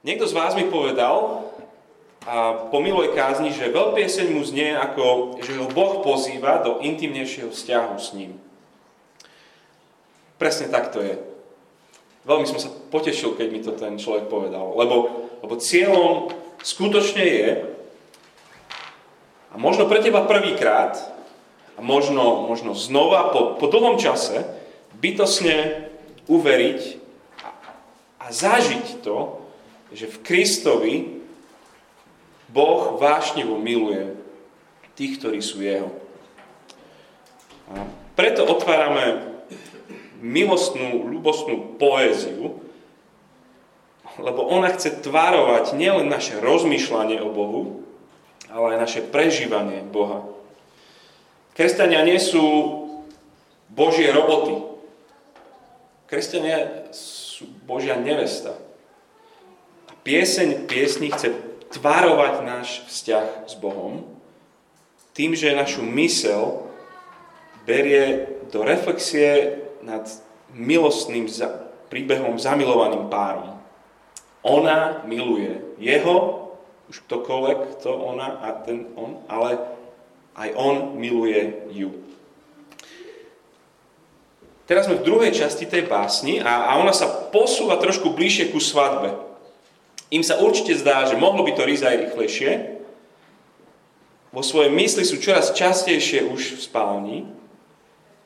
Niekto z vás mi povedal a po miloj kázni, že veľpieseň mu znie ako, že ho Boh pozýva do intimnejšieho vzťahu s ním. Presne tak to je. Veľmi som sa potešil, keď mi to ten človek povedal, lebo, lebo cieľom skutočne je, a možno pre teba prvýkrát, a možno, možno znova po, po dlhom čase, bytosne uveriť a, a zažiť to, že v Kristovi Boh vášnivo miluje tých, ktorí sú Jeho. A preto otvárame milostnú, ľubostnú poéziu, lebo ona chce tvárovať nielen naše rozmýšľanie o Bohu, ale aj naše prežívanie Boha. Kresťania nie sú Božie roboty. Kresťania sú Božia nevesta. Pieseň piesni chce tvárovať náš vzťah s Bohom tým, že našu mysel berie do reflexie nad milostným príbehom zamilovaným párom. Ona miluje jeho, už ktokoľvek, to ona a ten on, ale aj on miluje ju. Teraz sme v druhej časti tej básni a, a ona sa posúva trošku bližšie ku svadbe. Im sa určite zdá, že mohlo by to ísť aj rýchlejšie. Vo svojej mysli sú čoraz častejšie už v spálni,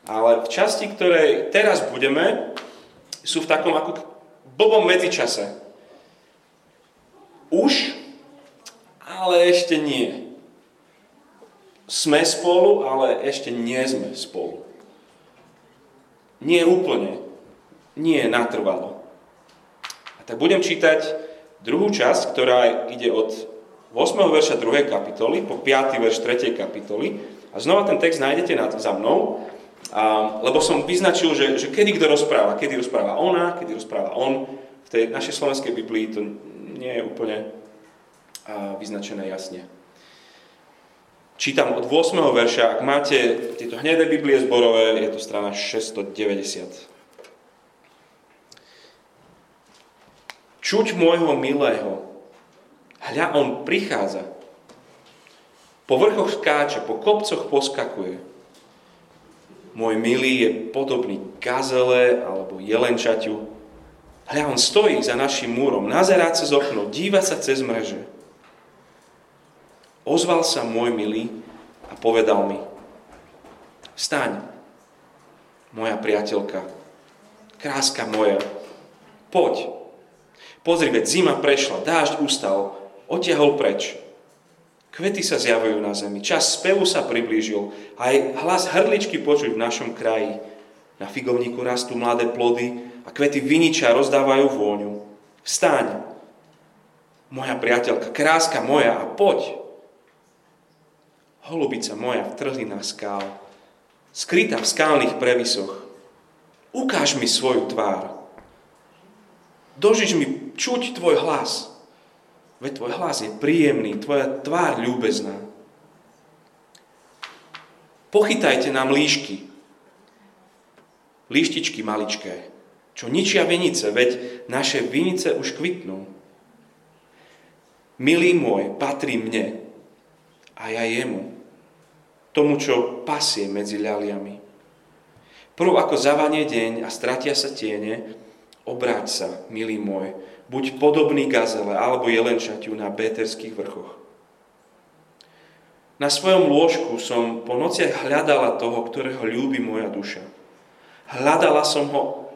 ale v časti, ktorej teraz budeme, sú v takom ako blbom medzičase. Už, ale ešte nie. Sme spolu, ale ešte nie sme spolu. Nie úplne. Nie natrvalo. A tak budem čítať druhú časť, ktorá ide od 8. verša 2. kapitoly po 5. verš 3. kapitoly. A znova ten text nájdete nad, za mnou. A, lebo som vyznačil, že, že kedy kto rozpráva. Kedy rozpráva ona, kedy rozpráva on. V tej našej slovenskej Biblii to nie je úplne a, vyznačené jasne. Čítam od 8. verša, ak máte tieto hnedé Biblie zborové, je to strana 690. Čuť môjho milého, hľa on prichádza. Po vrchoch skáče, po kopcoch poskakuje môj milý je podobný gazele alebo jelenčaťu. Hľa, on stojí za našim múrom, nazerá cez okno, díva sa cez mreže. Ozval sa môj milý a povedal mi, vstaň, moja priateľka, kráska moja, poď. Pozri, veď zima prešla, dážď ustal, otiahol preč. Kvety sa zjavujú na zemi, čas spevu sa priblížil, aj hlas hrdličky počuť v našom kraji. Na figovníku rastú mladé plody a kvety viniča rozdávajú vôňu. Vstaň, moja priateľka, kráska moja a poď. Holubica moja v trhlinách skál, skrytá v skálnych previsoch. Ukáž mi svoju tvár. Dožič mi čuť tvoj hlas. Veď tvoj hlas je príjemný, tvoja tvár ľúbezná. Pochytajte nám líšky, líštičky maličké, čo ničia vinice, veď naše vinice už kvitnú. Milý môj, patrí mne a ja jemu, tomu, čo pasie medzi ľaliami. Prv ako zavanie deň a stratia sa tiene, obráť sa, milý môj, buď podobný gazele alebo jelenčaťu na Béterských vrchoch. Na svojom lôžku som po nociach hľadala toho, ktorého ľúbi moja duša. Hľadala som ho,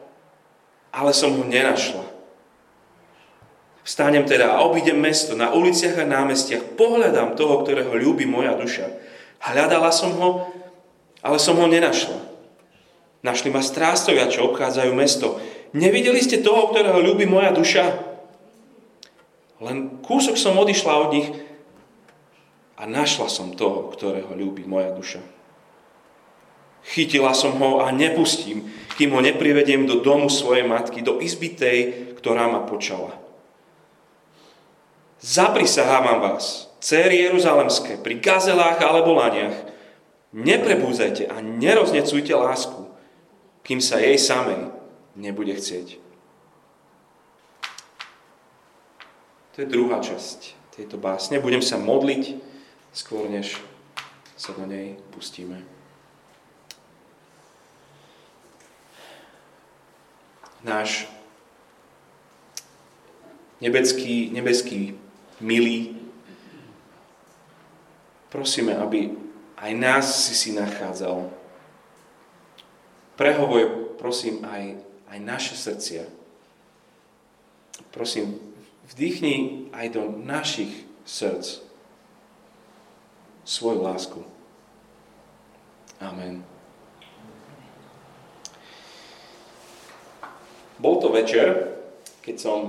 ale som ho nenašla. Vstanem teda a obídem mesto, na uliciach a námestiach, pohľadám toho, ktorého ľúbi moja duša. Hľadala som ho, ale som ho nenašla. Našli ma strástovia, čo obchádzajú mesto. Nevideli ste toho, ktorého ľúbi moja duša? Len kúsok som odišla od nich a našla som toho, ktorého ľúbi moja duša. Chytila som ho a nepustím, kým ho neprivediem do domu svojej matky, do izby tej, ktorá ma počala. Zaprisahávam vás, céry Jeruzalemské, pri gazelách alebo laniach, neprebúzajte a neroznecujte lásku, kým sa jej samej nebude chcieť. To je druhá časť tejto básne. Budem sa modliť skôr, než sa do nej pustíme. Náš nebeský, nebeský milý, prosíme, aby aj nás si si nachádzal. Prehovoj, prosím, aj, aj naše srdcia. Prosím, vdýchni aj do našich srdc svoju lásku. Amen. Bol to večer, keď som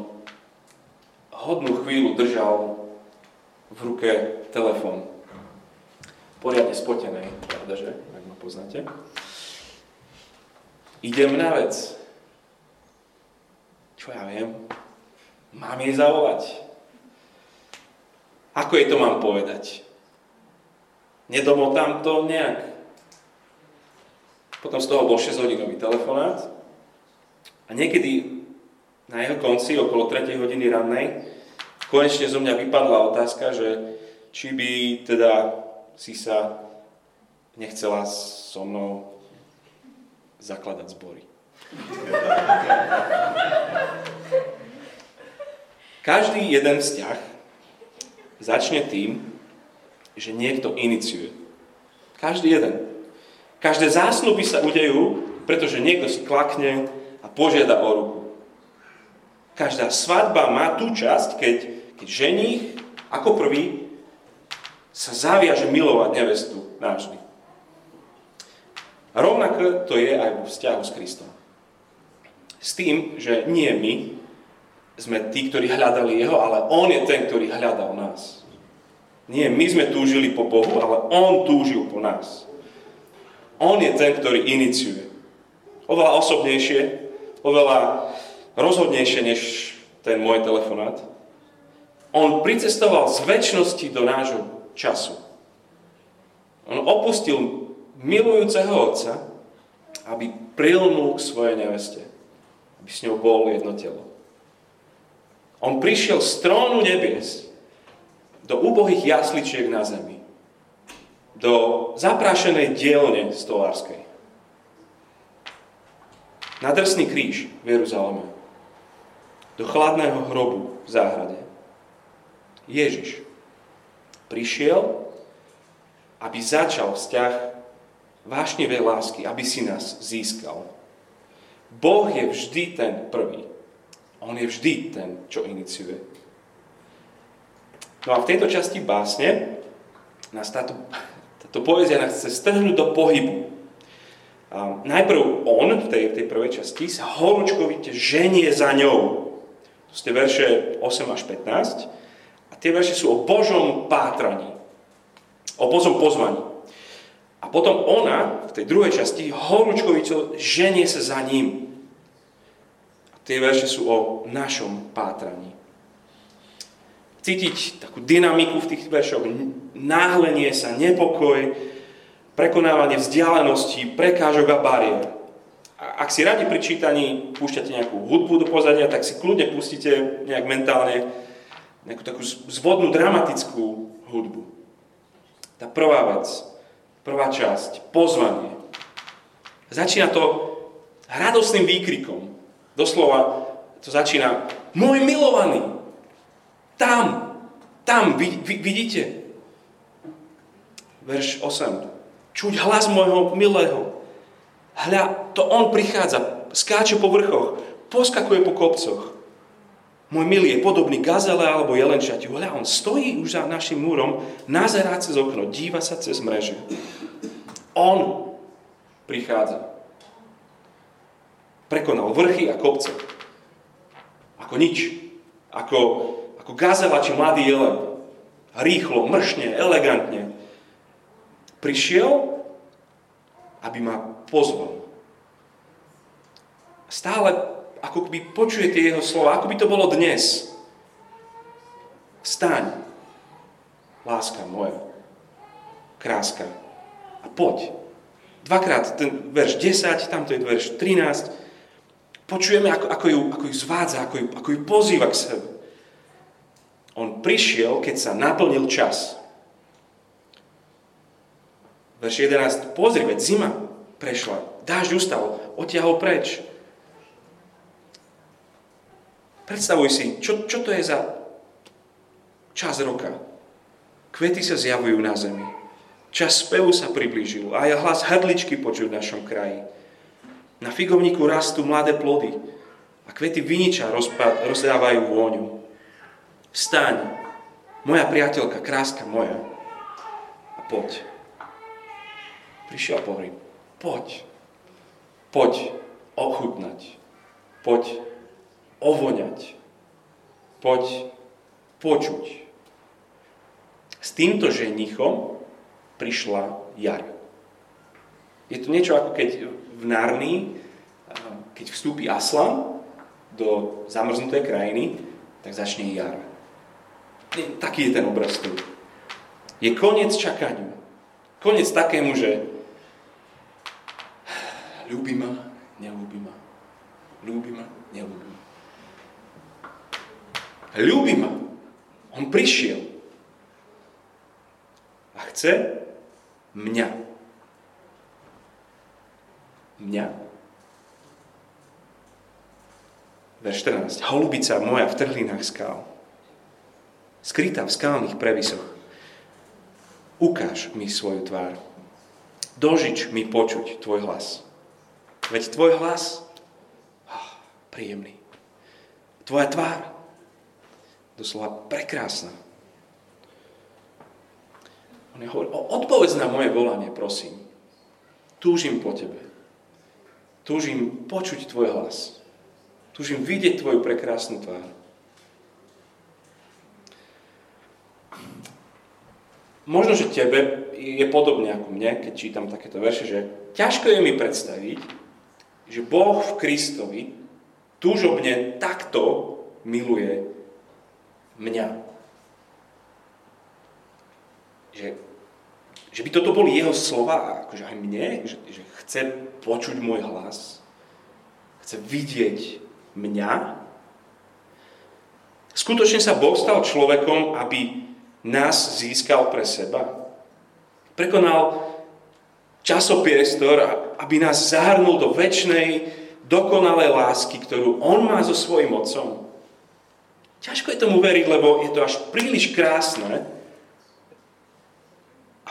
hodnú chvíľu držal v ruke telefón. Poriadne spotený, pravda, že? Ak ma poznáte. Idem na vec. Čo ja viem? Mám jej zavolať. Ako jej to mám povedať? Nedomotám to nejak. Potom z toho bol 6-hodinový telefonát a niekedy na jeho konci, okolo 3 hodiny rannej, konečne zo mňa vypadla otázka, že či by teda si sa nechcela so mnou zakladať zbory. Každý jeden vzťah začne tým, že niekto iniciuje. Každý jeden. Každé zásnuby sa udejú, pretože niekto si klakne a požiada o ruku. Každá svadba má tú časť, keď, keď ženích ako prvý sa zaviaže milovať nevestu navždy. A rovnako to je aj vo vzťahu s Kristom. S tým, že nie my sme tí, ktorí hľadali Jeho, ale On je ten, ktorý hľadal nás. Nie, my sme túžili po Bohu, ale On túžil po nás. On je ten, ktorý iniciuje. Oveľa osobnejšie, oveľa rozhodnejšie než ten môj telefonát. On pricestoval z väčšnosti do nášho času. On opustil milujúceho otca, aby prilnul k svojej neveste. Aby s ňou bol jedno telo. On prišiel z trónu nebies do úbohých jasličiek na zemi. Do zaprášenej dielne stolárskej. Na drsný kríž v Jeruzaleme do chladného hrobu v záhrade. Ježiš prišiel, aby začal vzťah vášnivej lásky, aby si nás získal. Boh je vždy ten prvý. On je vždy ten, čo iniciuje. No a v tejto časti básne nás táto, táto poézia nás chce strhnúť do pohybu. A najprv on v tej, tej prvej časti sa horúčkovite ženie za ňou. To ste verše 8 až 15. A tie verše sú o Božom pátraní. O Božom pozvaní. A potom ona, v tej druhej časti, horúčkovico ženie sa za ním. A tie verše sú o našom pátraní. Cítiť takú dynamiku v tých veršoch, náhlenie sa, nepokoj, prekonávanie vzdialenosti, prekážok a bariér ak si radi pri čítaní púšťate nejakú hudbu do pozadia, tak si kľudne pustíte nejak mentálne nejakú takú zvodnú dramatickú hudbu. Tá prvá vec, prvá časť, pozvanie. Začína to radosným výkrikom. Doslova to začína môj milovaný. Tam, tam, vy, vy, vidíte? Verš 8. Čuť hlas môjho milého. Hľa, to on prichádza, skáče po vrchoch, poskakuje po kopcoch. Môj milý je podobný gazele alebo jelenčatiu. Hľa, on stojí už za našim múrom, nazerá cez okno, díva sa cez mreže. On prichádza. Prekonal vrchy a kopce. Ako nič. Ako, ako gazela či mladý jelen. Rýchlo, mršne, elegantne. Prišiel, aby ma pozval. Stále ako by počujete jeho slova, ako by to bolo dnes. Vstaň, láska moja, kráska, a poď. Dvakrát ten verš 10, tamto je verš 13. Počujeme, ako, ako, ju, ako ju zvádza, ako ju, ako ju pozýva k sebe. On prišiel, keď sa naplnil čas. Verš 11. Pozri, veď zima prešla. Dážď ustal, odtiahol preč. Predstavuj si, čo, čo to je za čas roka. Kvety sa zjavujú na zemi. Čas spevu sa priblížil a aj hlas hrdličky počuť v našom kraji. Na figovníku rastú mladé plody a kvety viniča rozdávajú vôňu. Vstaň, moja priateľka, kráska moja, a poď. Prišiel a hovorí, poď, poď ochutnať, poď ovoňať, poď počuť. S týmto ženichom prišla jar. Je to niečo ako keď v Narnii, keď vstúpi Aslan do zamrznutej krajiny, tak začne jar. Taký je ten obraz tu. Je koniec čakaniu. Koniec takému, že ľúbi ma, neľúbi ma. Ľúbi ma, neľúbi ma. Ľúbi ma. On prišiel. A chce mňa mňa. Verš 14. Holubica moja v trhlinách skál, skrytá v skálnych previsoch. Ukáž mi svoju tvár. Dožič mi počuť tvoj hlas. Veď tvoj hlas, oh, príjemný. Tvoja tvár, doslova prekrásna. On hovorí, odpovedz na moje volanie, prosím. Túžim po tebe. Túžim počuť tvoj hlas. Túžim vidieť tvoju prekrásnu tvár. Možno, že tebe je podobne ako mne, keď čítam takéto verše, že ťažko je mi predstaviť, že Boh v Kristovi túžobne takto miluje mňa. Že že by toto boli jeho slova, akože aj mne, že, že chce počuť môj hlas, chce vidieť mňa. Skutočne sa Boh stal človekom, aby nás získal pre seba. Prekonal časopiestor, aby nás zahrnul do väčšnej, dokonalej lásky, ktorú On má so svojím Otcom. Ťažko je tomu veriť, lebo je to až príliš krásne,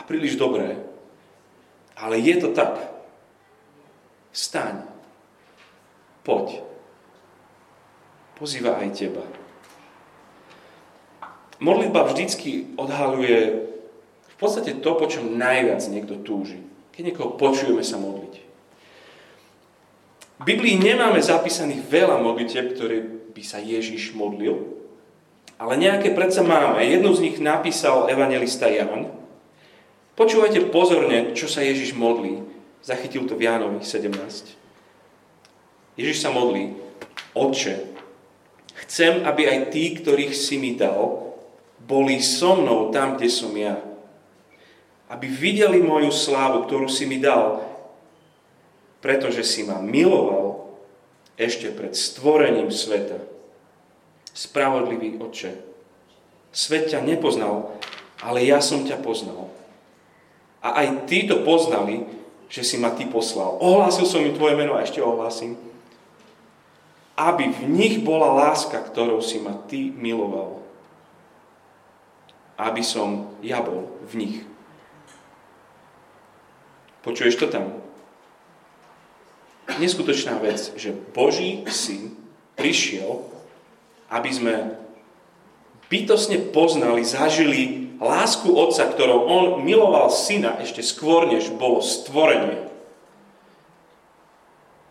a príliš dobré. Ale je to tak. Vstaň. Poď. Pozýva aj teba. Modlitba vždycky odhaluje v podstate to, po čom najviac niekto túži. Keď niekoho počujeme sa modliť. V Biblii nemáme zapísaných veľa modlitev, ktoré by sa Ježiš modlil, ale nejaké predsa máme. Jednu z nich napísal evangelista Jan, Počúvajte pozorne, čo sa Ježiš modlí. Zachytil to v Jánovi 17. Ježiš sa modlí, Otče, chcem, aby aj tí, ktorých si mi dal, boli so mnou tam, kde som ja. Aby videli moju slávu, ktorú si mi dal, pretože si ma miloval ešte pred stvorením sveta. Spravodlivý Otče, svet ťa nepoznal, ale ja som ťa poznal. A aj tí to poznali, že si ma ty poslal. Ohlásil som im tvoje meno a ešte ohlásim. Aby v nich bola láska, ktorou si ma ty miloval. Aby som ja bol v nich. Počuješ to tam? Neskutočná vec, že Boží syn prišiel, aby sme bytosne poznali, zažili lásku otca, ktorou on miloval syna ešte skôr, než bolo stvorenie.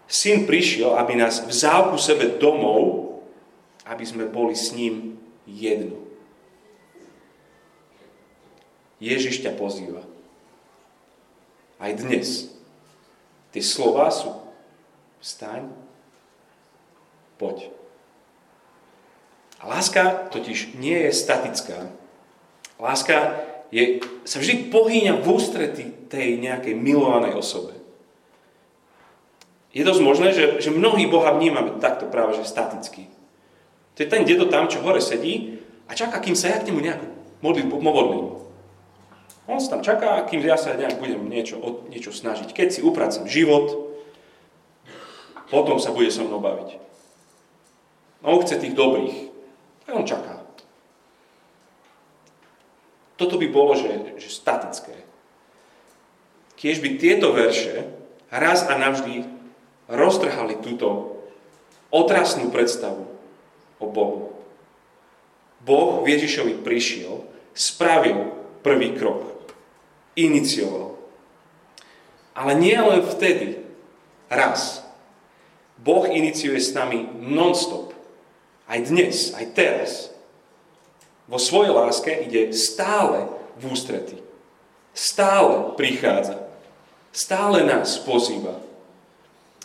Syn prišiel, aby nás vzal ku sebe domov, aby sme boli s ním jedno. Ježiš ťa pozýva. Aj dnes. Tie slova sú vstaň, poď. Láska totiž nie je statická. Láska je, sa vždy pohýňa v ústrety tej nejakej milovanej osobe. Je dosť možné, že, že mnohí Boha vnímame takto práve, že staticky. To je ten dedo tam, čo hore sedí a čaká, kým sa ja k nemu nejako modlím. modlím. On sa tam čaká, kým ja sa nejak budem niečo, niečo snažiť. Keď si upracem život, potom sa bude so mnou baviť. No on chce tých dobrých. A on čaká. Toto by bolo, že, že statické. Kiež by tieto verše raz a navždy roztrhali túto otrasnú predstavu o Bohu. Boh Ježišovi prišiel, spravil prvý krok inicioval. Ale nie len vtedy, raz. Boh iniciuje s nami non-stop. Aj dnes, aj teraz. Vo svojej láske ide stále v ústrety. Stále prichádza. Stále nás pozýva.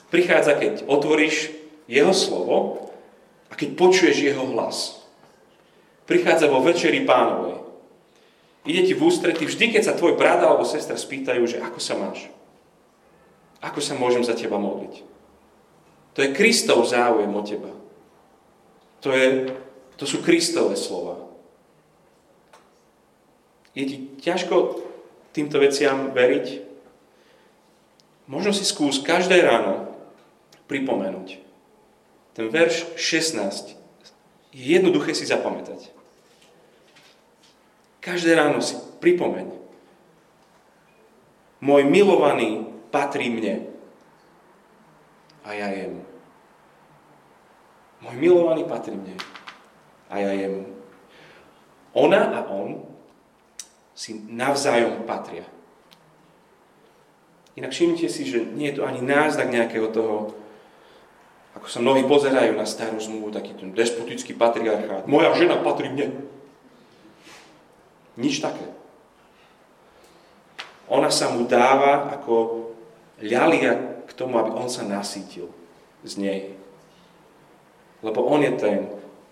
Prichádza, keď otvoríš jeho slovo a keď počuješ jeho hlas. Prichádza vo večeri pánovej ide ti v ústrety vždy, keď sa tvoj brat alebo sestra spýtajú, že ako sa máš. Ako sa môžem za teba modliť. To je Kristov záujem o teba. To, je, to sú Kristové slova. Je ti ťažko týmto veciam veriť? Možno si skús každé ráno pripomenúť. Ten verš 16 je jednoduché si zapamätať. Každé ráno si pripomeň. Môj milovaný patrí mne. A ja jemu. Môj milovaný patrí mne. A ja jemu. Ona a on si navzájom patria. Inak všimnite si, že nie je to ani náznak nejakého toho, ako sa mnohí pozerajú na starú zmluvu, taký ten despotický patriarchát. Moja žena patrí mne. Nič také. Ona sa mu dáva ako ľalia k tomu, aby on sa nasítil z nej. Lebo on je ten,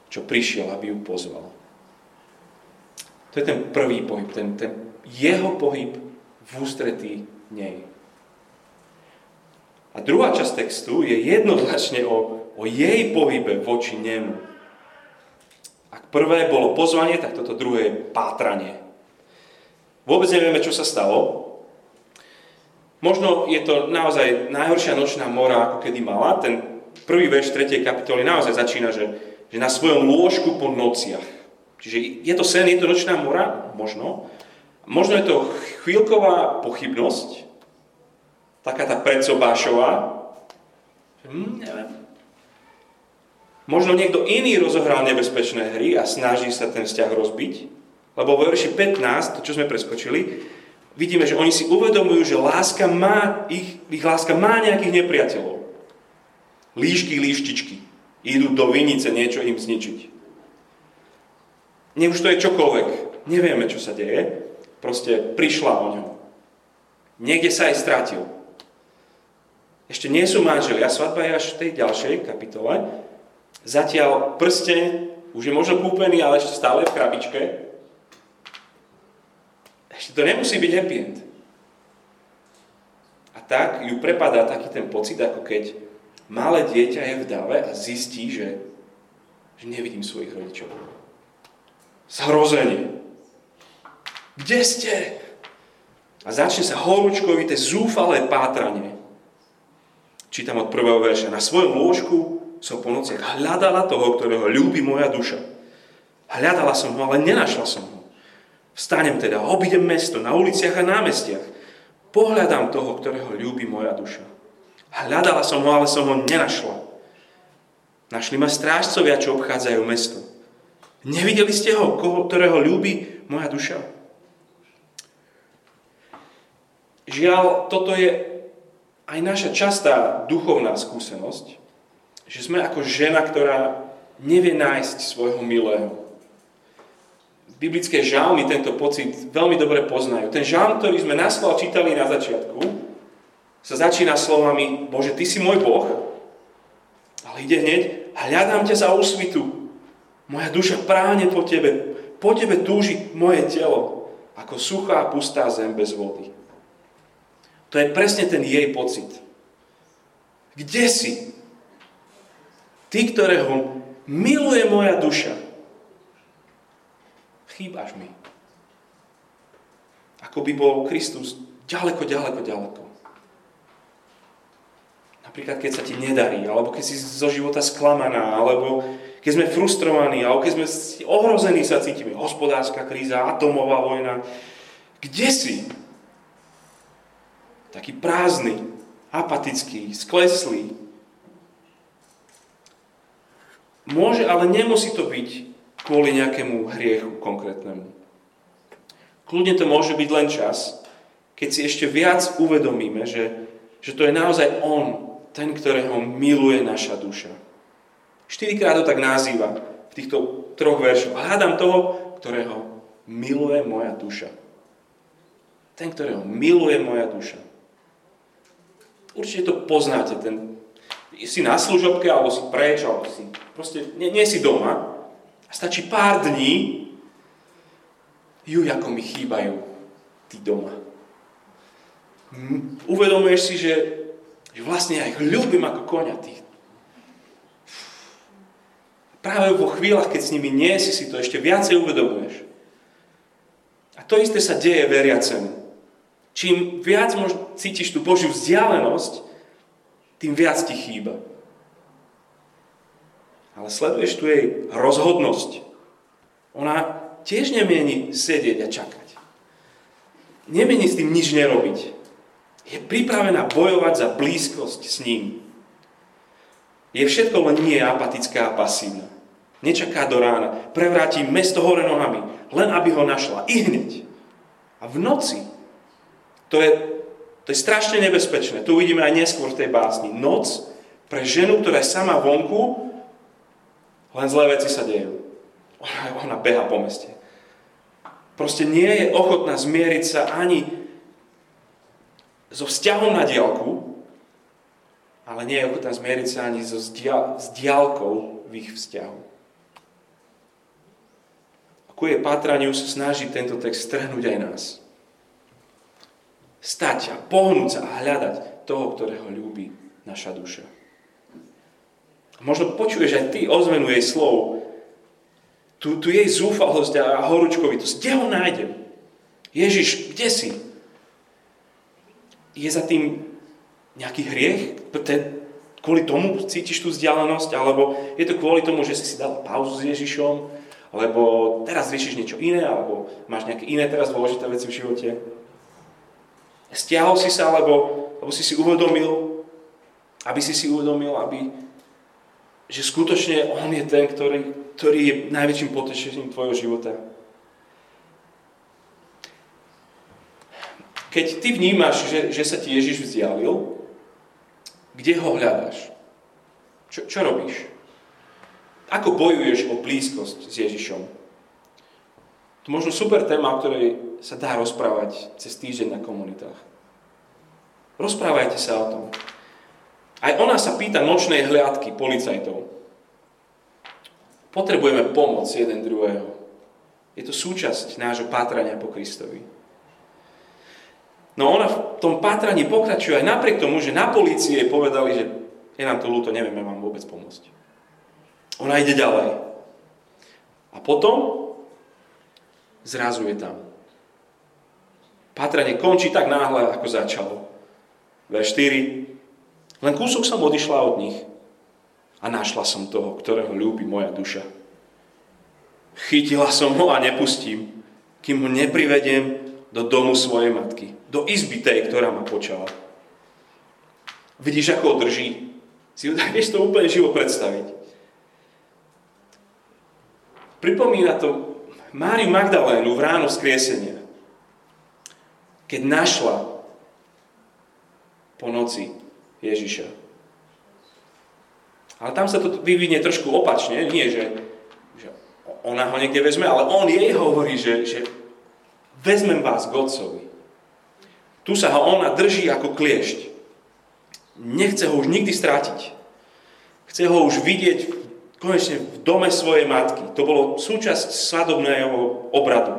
čo prišiel, aby ju pozval. To je ten prvý pohyb, ten, ten jeho pohyb v ústretí nej. A druhá časť textu je jednoznačne o, o jej pohybe voči nemu. Ak prvé bolo pozvanie, tak toto druhé je pátranie. Vôbec nevieme, čo sa stalo. Možno je to naozaj najhoršia nočná mora, ako kedy mala. Ten prvý verš 3. kapitoly naozaj začína, že, že na svojom lôžku po nociach. Čiže je to sen, je to nočná mora? Možno. Možno je to chvíľková pochybnosť, taká tá predsobášová. Hm, neviem. Možno niekto iný rozohral nebezpečné hry a snaží sa ten vzťah rozbiť. Lebo vo verši 15, to čo sme preskočili, vidíme, že oni si uvedomujú, že láska má, ich, ich láska má nejakých nepriateľov. Líšky, líštičky. Idú do vinice niečo im zničiť. Nech už to je čokoľvek. Nevieme, čo sa deje. Proste prišla o ňom. Niekde sa aj stratil. Ešte nie sú manželia, svadba je až v tej ďalšej kapitole. Zatiaľ prsteň už je možno kúpený, ale ešte stále v krabičke. Ešte to nemusí byť happy end. A tak ju prepadá taký ten pocit, ako keď malé dieťa je v dave a zistí, že, že nevidím svojich rodičov. Zhrozenie. Kde ste? A začne sa horúčkovité, zúfalé pátranie. Čítam od prvého verša. Na svojom lôžku som po nociach hľadala toho, ktorého ľúbi moja duša. Hľadala som ho, ale nenašla som ho. Vstanem teda, obidem mesto, na uliciach a námestiach. Pohľadám toho, ktorého ľúbi moja duša. Hľadala som ho, ale som ho nenašla. Našli ma strážcovia, čo obchádzajú mesto. Nevideli ste ho, ktorého ľúbi moja duša? Žiaľ, toto je aj naša častá duchovná skúsenosť, že sme ako žena, ktorá nevie nájsť svojho milého. Biblické žalmy tento pocit veľmi dobre poznajú. Ten žalm, ktorý sme na čítali na začiatku, sa začína slovami Bože, Ty si môj Boh, ale ide hneď, hľadám ťa za úsvitu. Moja duša práne po Tebe, po Tebe túži moje telo, ako suchá, pustá zem bez vody. To je presne ten jej pocit. Kde si? Ty, ktorého miluje moja duša. chýbaš mi. Ako by bol Kristus ďaleko, ďaleko, ďaleko. Napríklad, keď sa ti nedarí, alebo keď si zo života sklamaná, alebo keď sme frustrovaní, alebo keď sme ohrození sa cítime, hospodárska kríza, atomová vojna. Kde si? Taký prázdny, apatický, skleslý. Môže, ale nemusí to byť kvôli nejakému hriechu konkrétnemu. Kľudne to môže byť len čas, keď si ešte viac uvedomíme, že, že to je naozaj On, ten, ktorého miluje naša duša. Štyrikrát to tak nazýva v týchto troch veršoch. Hľadám toho, ktorého miluje moja duša. Ten, ktorého miluje moja duša. Určite to poznáte, ten, si na služobke, alebo si preč, alebo si proste nie, nie si doma. A stačí pár dní, ju, ako mi chýbajú tí doma. Hm, uvedomuješ si, že, že vlastne ja ich ľúbim ako konia tých. Práve vo chvíľach, keď s nimi nie si, si to ešte viacej uvedomuješ. A to isté sa deje veriacemu. Čím viac cítiš tú Božiu vzdialenosť, tým viac ti chýba. Ale sleduješ tu jej rozhodnosť. Ona tiež nemieni sedieť a čakať. Nemieni s tým nič nerobiť je pripravená bojovať za blízkosť s ním. Je všetko len nie apatická a pasívna. Nečaká do rána, prevráti mesto hore nohami, len aby ho našla. I hneď. A v noci, to je, to je strašne nebezpečné. Tu uvidíme aj neskôr v tej básni. Noc pre ženu, ktorá je sama vonku, len zlé veci sa dejú. Ona, ona beha po meste. Proste nie je ochotná zmieriť sa ani so vzťahom na diálku, ale nie je ochotná zmieriť sa ani so zdial- s diálkou v ich vzťahu. Ako je patraniu sa snaží tento text strhnúť aj nás. Stať a pohnúť sa a hľadať toho, ktorého ľúbi naša duša. Možno počuješ aj ty ozvenu jej slov, tu, tu jej zúfalosť a horúčkovitosť. Kde ho nájdem? Ježiš, kde si? Je za tým nejaký hriech? Kvôli tomu cítiš tú vzdialenosť? Alebo je to kvôli tomu, že si si dal pauzu s Ježišom? Alebo teraz riešiš niečo iné? Alebo máš nejaké iné teraz dôležité veci v živote? Stiahol si sa, alebo, alebo si si uvedomil, aby si si uvedomil, aby, že skutočne On je ten, ktorý, ktorý je najväčším potešením tvojho života. Keď ty vnímaš, že, že sa ti Ježiš vzdialil, kde ho hľadáš? Čo, čo robíš? Ako bojuješ o blízkosť s Ježišom? To možno super téma, o ktorej sa dá rozprávať cez týždeň na komunitách. Rozprávajte sa o tom. Aj ona sa pýta nočnej hliadky policajtov. Potrebujeme pomoc jeden druhého. Je to súčasť nášho pátrania po Kristovi. No ona v tom pátraní pokračuje aj napriek tomu, že na polície povedali, že je nám to ľúto, nevieme vám vôbec pomôcť. Ona ide ďalej. A potom zrazu je tam. Pátranie končí tak náhle, ako začalo. Verš 4. Len kúsok som odišla od nich a našla som toho, ktorého ľúbi moja duša. Chytila som ho a nepustím, kým ho neprivediem do domu svojej matky do izby tej, ktorá ma počala. Vidíš, ako ho drží? Si vieš to úplne živo predstaviť. Pripomína to Máriu Magdalénu v ráno skriesenia. Keď našla po noci Ježiša. Ale tam sa to vyvinie trošku opačne. Nie, že, že ona ho niekde vezme, ale on jej hovorí, že, že vezmem vás k Otcovi. Tu sa ho ona drží ako kliešť. Nechce ho už nikdy strátiť. Chce ho už vidieť konečne v dome svojej matky. To bolo súčasť svadobného obradu.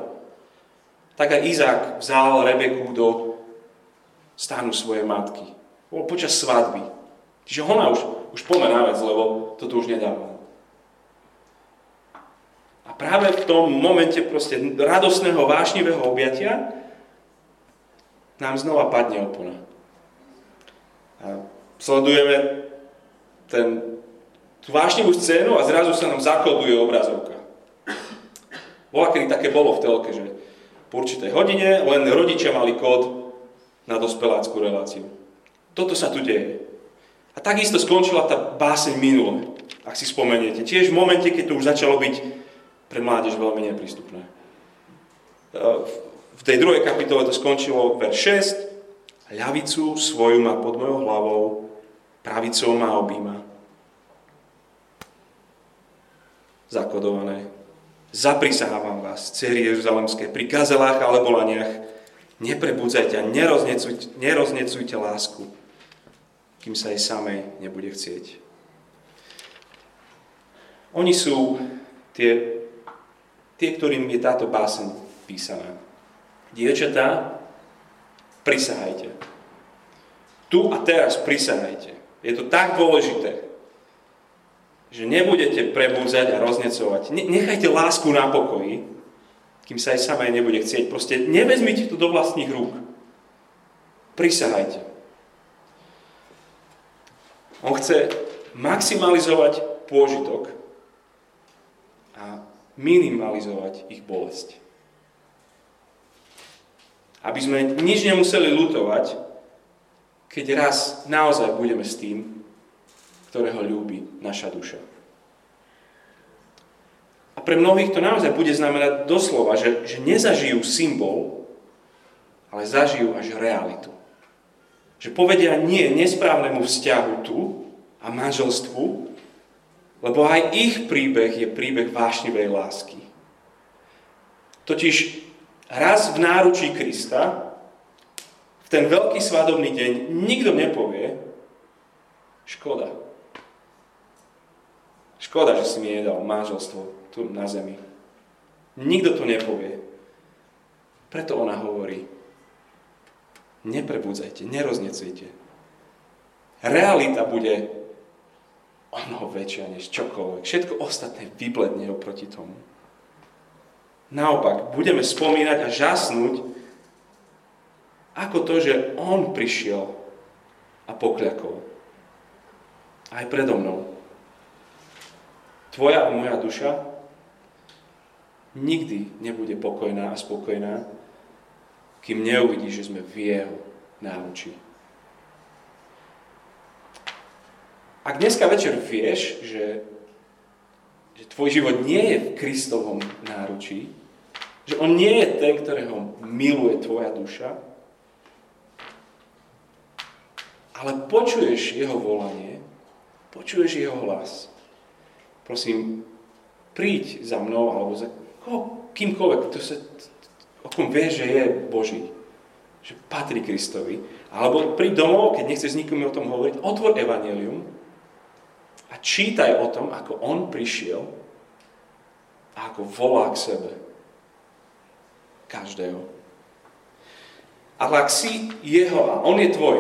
Tak aj Izák vzal Rebeku do stánu svojej matky. Bolo počas svadby. Čiže ona už, už pomená vec, lebo toto už nedáva. A práve v tom momente proste radosného, vášnivého objatia nám znova padne opona. A sledujeme ten, tú vášnivú scénu a zrazu sa nám zakoduje obrazovka. Bola, kedy také bolo v telke, že po určitej hodine len rodičia mali kód na dospeláckú reláciu. Toto sa tu deje. A takisto skončila tá báseň minule, ak si spomeniete. Tiež v momente, keď to už začalo byť pre mládež veľmi neprístupné. E, v tej druhej kapitole to skončilo verš 6. Ľavicu svoju má pod mojou hlavou, pravicou má objíma. Zakodované. Zaprisahávam vás, cery Jeruzalemské, pri kazelách alebo laniach, neprebudzajte a neroznecujte, neroznecujte lásku kým sa jej samej nebude chcieť. Oni sú tie, tie ktorým je táto básen písaná. Dievčatá, prisahajte. Tu a teraz prisahajte. Je to tak dôležité, že nebudete prebúdzať a roznecovať. Nechajte lásku na pokoji, kým sa aj samej nebude chcieť. Proste nevezmite to do vlastných rúk. Prisahajte. On chce maximalizovať pôžitok a minimalizovať ich bolesť. Aby sme nič nemuseli lutovať, keď raz naozaj budeme s tým, ktorého ľúbi naša duša. A pre mnohých to naozaj bude znamenať doslova, že, že nezažijú symbol, ale zažijú až realitu. Že povedia nie nesprávnemu vzťahu tu a manželstvu, lebo aj ich príbeh je príbeh vášnivej lásky. Totiž raz v náručí Krista, v ten veľký svadobný deň, nikto nepovie, škoda. Škoda, že si mi nedal manželstvo tu na zemi. Nikto to nepovie. Preto ona hovorí, Neprebudzajte, neroznecujte. Realita bude o mnoho väčšia než čokoľvek. Všetko ostatné vybledne oproti tomu. Naopak, budeme spomínať a žasnúť, ako to, že On prišiel a pokľakol. Aj predo mnou. Tvoja a moja duša nikdy nebude pokojná a spokojná, kým neuvidí, že sme v jeho náručí. Ak dneska večer vieš, že, že tvoj život nie je v Kristovom náručí, že on nie je ten, ktorého miluje tvoja duša, ale počuješ jeho volanie, počuješ jeho hlas. Prosím, príď za mnou, alebo za kýmkoľvek, to sa, o kom vieš, že je Boží, že patrí Kristovi. Alebo príď domov, keď nechceš s nikým o tom hovoriť, otvor Evangelium a čítaj o tom, ako On prišiel a ako volá k sebe každého. Ale ak si jeho a on je tvoj,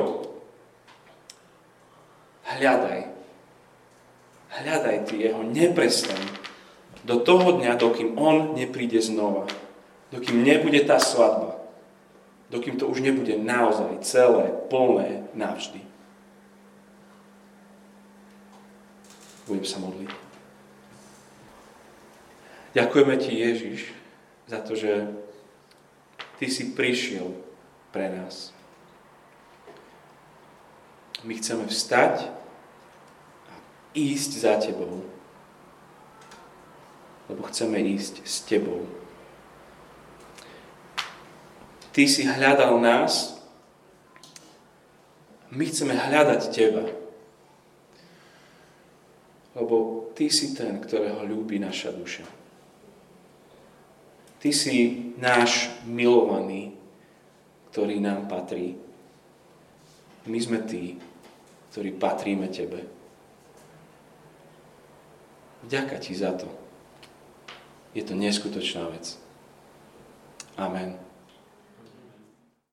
hľadaj. Hľadaj ty jeho, neprestaň do toho dňa, dokým on nepríde znova dokým nebude tá svadba, dokým to už nebude naozaj celé, plné, navždy. Budem sa modliť. Ďakujeme ti, Ježiš, za to, že ty si prišiel pre nás. My chceme vstať a ísť za tebou, lebo chceme ísť s tebou. Ty si hľadal nás, my chceme hľadať Teba. Lebo Ty si ten, ktorého ľúbi naša duša. Ty si náš milovaný, ktorý nám patrí. My sme tí, ktorí patríme Tebe. Vďaka Ti za to. Je to neskutočná vec. Amen.